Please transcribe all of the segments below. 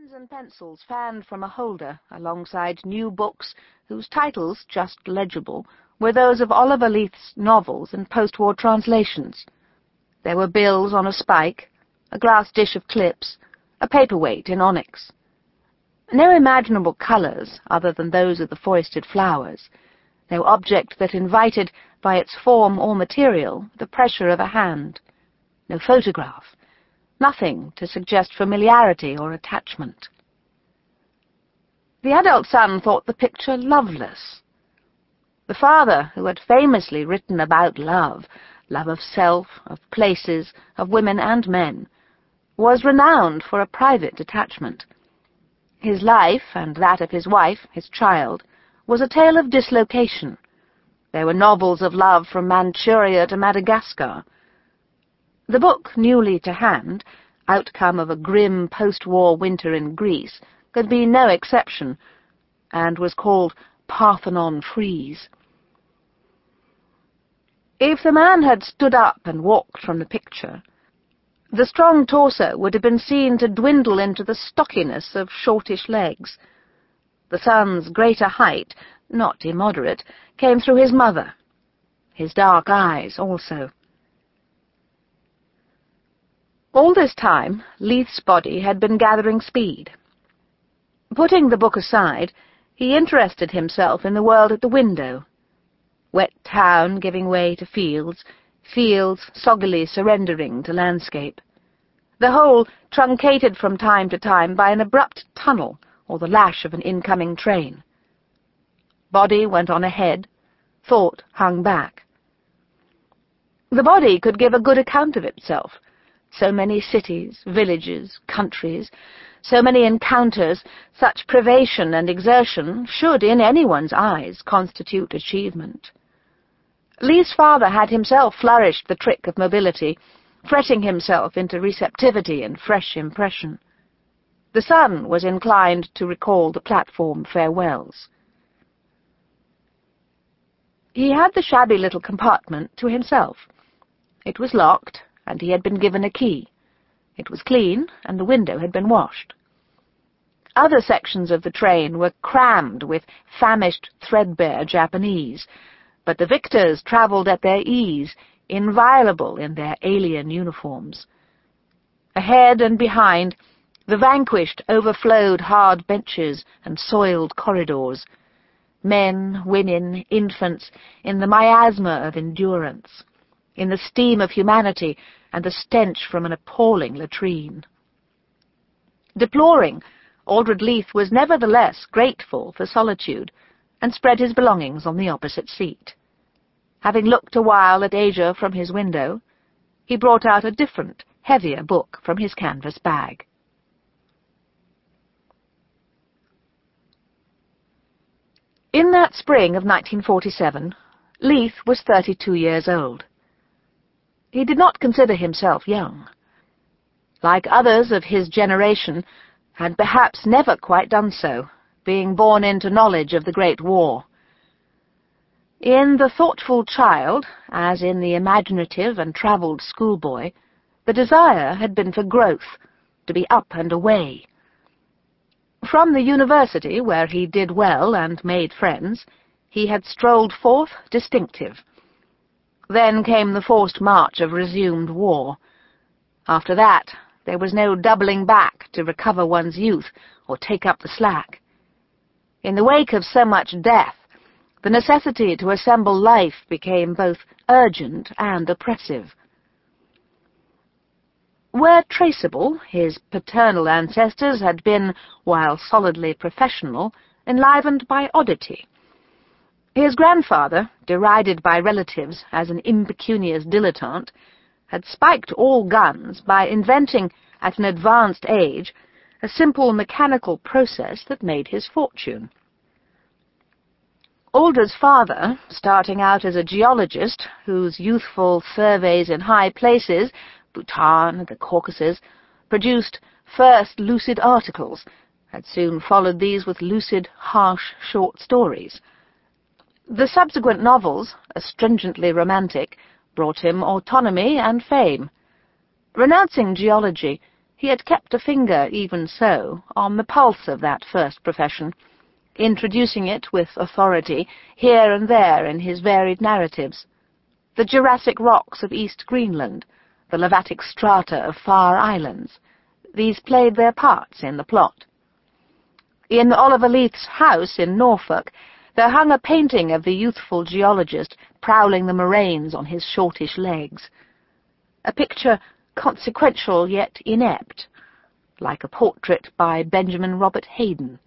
Pens and pencils fanned from a holder alongside new books whose titles, just legible, were those of Oliver Leith's novels and post-war translations. There were bills on a spike, a glass dish of clips, a paperweight in onyx. No imaginable colours other than those of the foisted flowers, no object that invited, by its form or material, the pressure of a hand, no photograph, nothing to suggest familiarity or attachment. The adult son thought the picture loveless. The father, who had famously written about love, love of self, of places, of women and men, was renowned for a private detachment. His life, and that of his wife, his child, was a tale of dislocation. There were novels of love from Manchuria to Madagascar, the book, newly to hand, outcome of a grim post-war winter in Greece, could be no exception, and was called Parthenon Frieze. If the man had stood up and walked from the picture, the strong torso would have been seen to dwindle into the stockiness of shortish legs. The son's greater height, not immoderate, came through his mother. His dark eyes also. All this time, Leith's body had been gathering speed. Putting the book aside, he interested himself in the world at the window. Wet town giving way to fields, fields soggily surrendering to landscape. The whole truncated from time to time by an abrupt tunnel or the lash of an incoming train. Body went on ahead, thought hung back. The body could give a good account of itself, so many cities, villages, countries, so many encounters, such privation and exertion should, in anyone's eyes, constitute achievement. Leith's father had himself flourished the trick of mobility, fretting himself into receptivity and fresh impression. The son was inclined to recall the platform farewells. He had the shabby little compartment to himself. It was locked, and he had been given a key. It was clean, and the window had been washed. Other sections of the train were crammed with famished, threadbare Japanese, but the victors travelled at their ease, inviolable in their alien uniforms. Ahead and behind, the vanquished overflowed hard benches and soiled corridors, men, women, infants, in the miasma of endurance, in the steam of humanity and the stench from an appalling latrine. Deploring, Aldred Leith was nevertheless grateful for solitude, and spread his belongings on the opposite seat. Having looked a while at Asia from his window, he brought out a different, heavier book from his canvas bag. In that spring of 1947, Leith was 32 years old. He did not consider himself young. Like others of his generation, had perhaps never quite done so, being born into knowledge of the Great War. In the thoughtful child, as in the imaginative and travelled schoolboy, the desire had been for growth, to be up and away. From the university, where he did well and made friends, he had strolled forth distinctive, then came the forced march of resumed war. After that, there was no doubling back to recover one's youth or take up the slack. In the wake of so much death, the necessity to assemble life became both urgent and oppressive. Where traceable, his paternal ancestors had been, while solidly professional, enlivened by oddity. His grandfather, derided by relatives as an impecunious dilettante, had spiked all guns by inventing, at an advanced age, a simple mechanical process that made his fortune. Aldred's father, starting out as a geologist, whose youthful surveys in high places, Bhutan, the Caucasus, produced first lucid articles, had soon followed these with lucid, harsh, short stories. The subsequent novels, astringently romantic, brought him autonomy and fame. Renouncing geology, he had kept a finger, even so, on the pulse of that first profession, introducing it with authority here and there in his varied narratives. The Jurassic rocks of East Greenland, the Lavatic strata of far islands, these played their parts in the plot. In Oliver Leith's house in Norfolk, there hung a painting of the youthful geologist prowling the moraines on his shortish legs. A picture consequential yet inept, like a portrait by Benjamin Robert Haydon.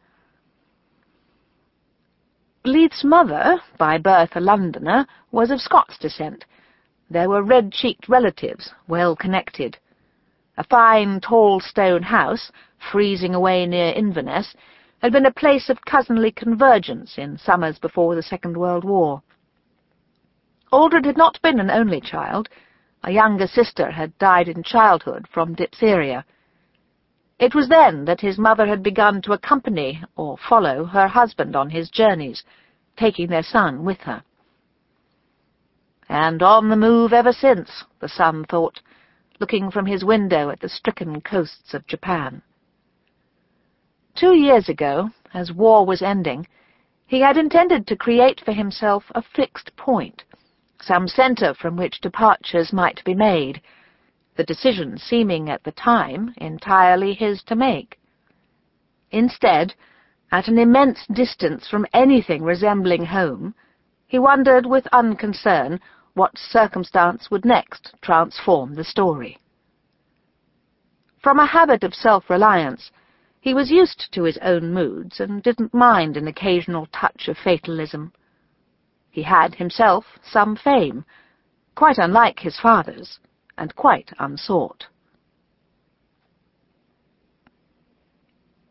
Leith's mother, by birth a Londoner, was of Scots descent. There were red-cheeked relatives, well connected. A fine, tall stone house, freezing away near Inverness, had been a place of cousinly convergence in summers before the Second World War. Aldred had not been an only child. A younger sister had died in childhood from diphtheria. It was then that his mother had begun to accompany or follow her husband on his journeys, taking their son with her. And on the move ever since, the son thought, looking from his window at the stricken coasts of Japan. Two years ago, as war was ending, he had intended to create for himself a fixed point, some centre from which departures might be made, the decision seeming at the time entirely his to make. Instead, at an immense distance from anything resembling home, he wondered with unconcern what circumstance would next transform the story. From a habit of self-reliance, he was used to his own moods and didn't mind an occasional touch of fatalism. He had himself some fame, quite unlike his father's, and quite unsought.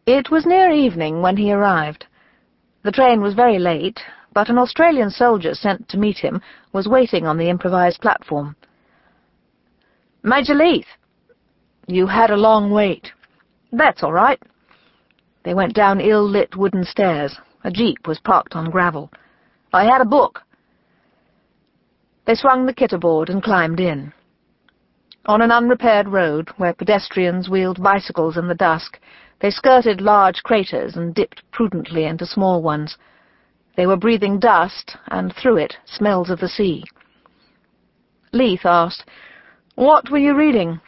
It was near evening when he arrived. The train was very late, but an Australian soldier sent to meet him was waiting on the improvised platform. Major Leith! You had a long wait. That's all right. They went down ill-lit wooden stairs. A jeep was parked on gravel. I had a book. They swung the kit aboard and climbed in. On an unrepaired road, where pedestrians wheeled bicycles in the dusk, they skirted large craters and dipped prudently into small ones. They were breathing dust, and through it, smells of the sea. Leith asked, What were you reading?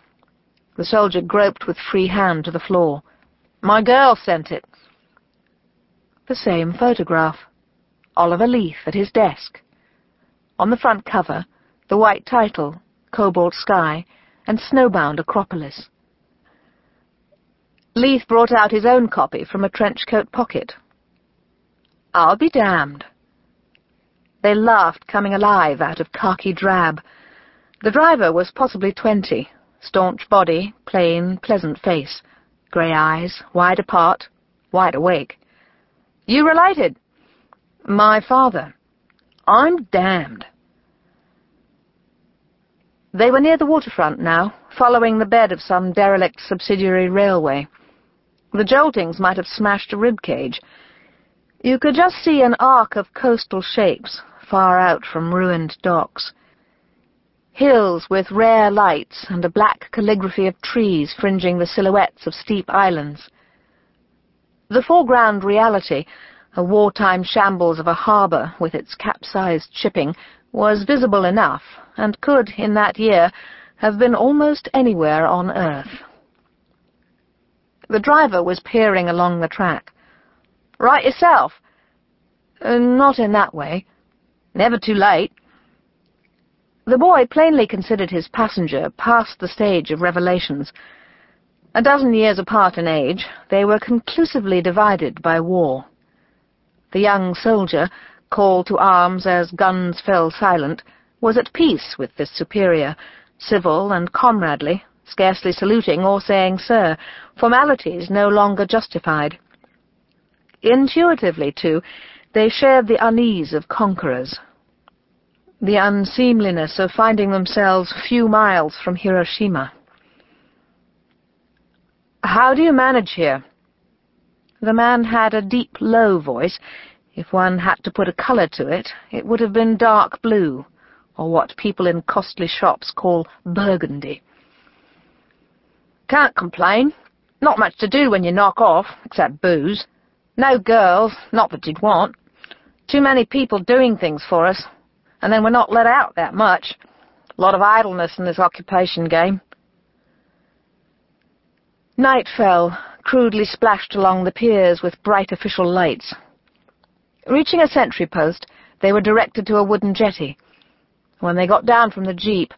The soldier groped with free hand to the floor. My girl sent it. The same photograph. Oliver Leith at his desk. On the front cover, the white title, Cobalt Sky, and Snowbound Acropolis. Leith brought out his own copy from a trench coat pocket. I'll be damned. They laughed, coming alive out of khaki drab. The driver was possibly twenty, staunch body, plain, pleasant face grey eyes, wide apart, wide awake. You related? My father. I'm damned. They were near the waterfront now, following the bed of some derelict subsidiary railway. The joltings might have smashed a rib cage. You could just see an arc of coastal shapes, far out from ruined docks hills with rare lights and a black calligraphy of trees fringing the silhouettes of steep islands. The foreground reality, a wartime shambles of a harbour with its capsized shipping, was visible enough, and could, in that year, have been almost anywhere on earth. The driver was peering along the track. Right yourself? Uh, not in that way. Never too late. The boy plainly considered his passenger past the stage of revelations. A dozen years apart in age, they were conclusively divided by war. The young soldier, called to arms as guns fell silent, was at peace with this superior, civil and comradely, scarcely saluting or saying sir, formalities no longer justified. Intuitively, too, they shared the unease of conquerors, the unseemliness of finding themselves few miles from Hiroshima. How do you manage here? The man had a deep, low voice. If one had to put a colour to it, it would have been dark blue, or what people in costly shops call burgundy. Can't complain. Not much to do when you knock off, except booze. No girls, not that you'd want. Too many people doing things for us, and then we're not let out that much. A lot of idleness in this occupation game. Night fell, crudely splashed along the piers with bright official lights. Reaching a sentry post, they were directed to a wooden jetty. When they got down from the jeep,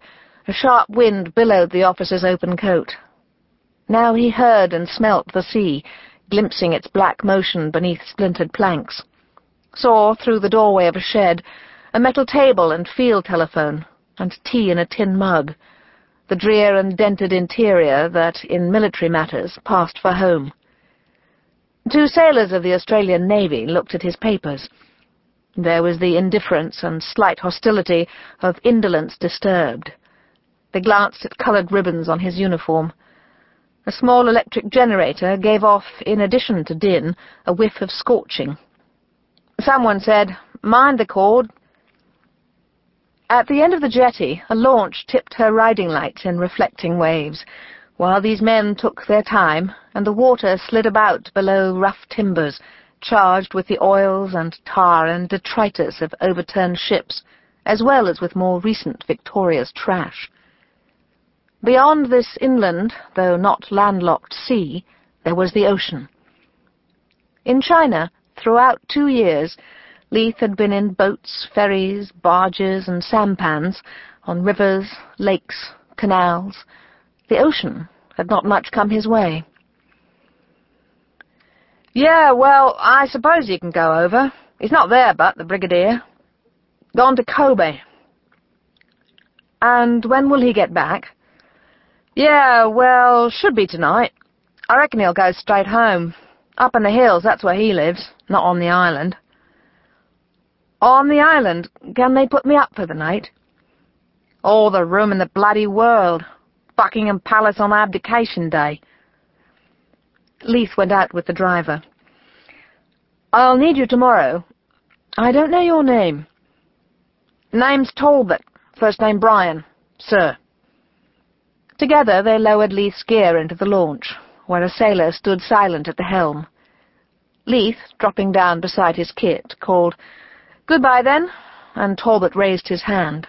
a sharp wind billowed the officer's open coat. Now he heard and smelt the sea, glimpsing its black motion beneath splintered planks. Saw, through the doorway of a shed, a metal table and field telephone, and tea in a tin mug the drear and dented interior that, in military matters, passed for home. Two sailors of the Australian Navy looked at his papers. There was the indifference and slight hostility of indolence disturbed. They glanced at coloured ribbons on his uniform. A small electric generator gave off, in addition to din, a whiff of scorching. Someone said, Mind the cord, at the end of the jetty, a launch tipped her riding lights in reflecting waves, while these men took their time, and the water slid about below rough timbers, charged with the oils and tar and detritus of overturned ships, as well as with more recent Victoria's trash. Beyond this inland, though not landlocked sea, there was the ocean. In China, throughout two years, Leith had been in boats, ferries, barges, and sampans, on rivers, lakes, canals. The ocean had not much come his way. Yeah, well, I suppose you can go over. He's not there, but, the Brigadier. Gone to Kobe. And when will he get back? Yeah, well, should be tonight. I reckon he'll go straight home. Up in the hills, that's where he lives, not on the island. On the island, can they put me up for the night? All the room in the bloody world. Buckingham Palace on abdication day. Leith went out with the driver. I'll need you tomorrow. I don't know your name. Name's Talbot, first name Brian, sir. Together they lowered Leith's gear into the launch, where a sailor stood silent at the helm. Leith, dropping down beside his kit, called, Goodbye, then, and Talbot raised his hand.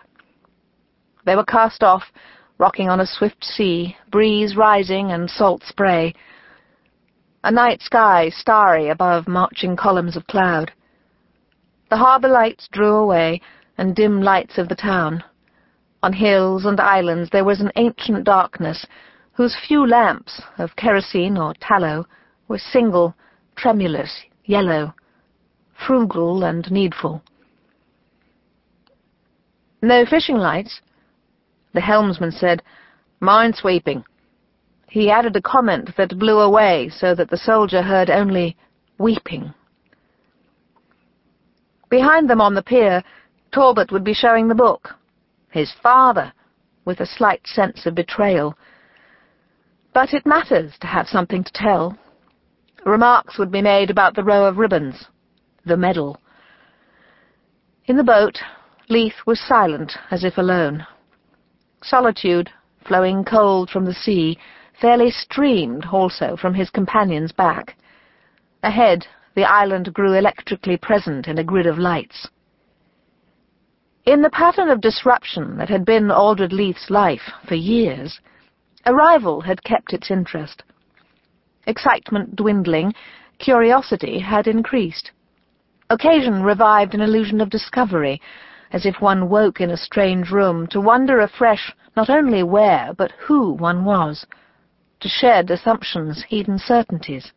They were cast off, rocking on a swift sea, breeze rising and salt spray. A night sky starry above marching columns of cloud. The harbour lights drew away, and dim lights of the town. On hills and islands there was an ancient darkness, whose few lamps, of kerosene or tallow, were single, tremulous, yellow frugal and needful. No fishing lights? The helmsman said, Mine sweeping. He added a comment that blew away so that the soldier heard only weeping. Behind them on the pier, Talbot would be showing the book. His father, with a slight sense of betrayal. But it matters to have something to tell. Remarks would be made about the row of ribbons, the medal. In the boat, Leith was silent, as if alone. Solitude, flowing cold from the sea, fairly streamed also from his companion's back. Ahead, the island grew electrically present in a grid of lights. In the pattern of disruption that had been Aldred Leith's life for years, arrival had kept its interest. Excitement dwindling, curiosity had increased. Occasion revived an illusion of discovery, as if one woke in a strange room to wonder afresh not only where, but who one was, to shed assumptions, hidden certainties.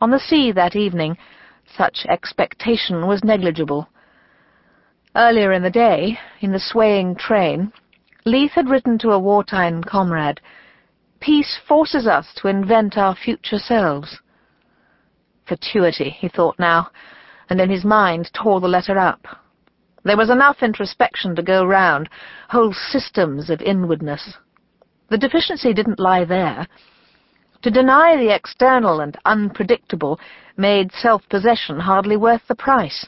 On the sea that evening, such expectation was negligible. Earlier in the day, in the swaying train, Leith had written to a wartime comrade, Peace forces us to invent our future selves. Fatuity, he thought now, and in his mind tore the letter up. There was enough introspection to go round, whole systems of inwardness. The deficiency didn't lie there. To deny the external and unpredictable made self-possession hardly worth the price,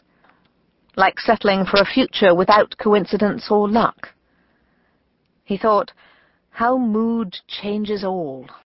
like settling for a future without coincidence or luck. He thought, How mood changes all.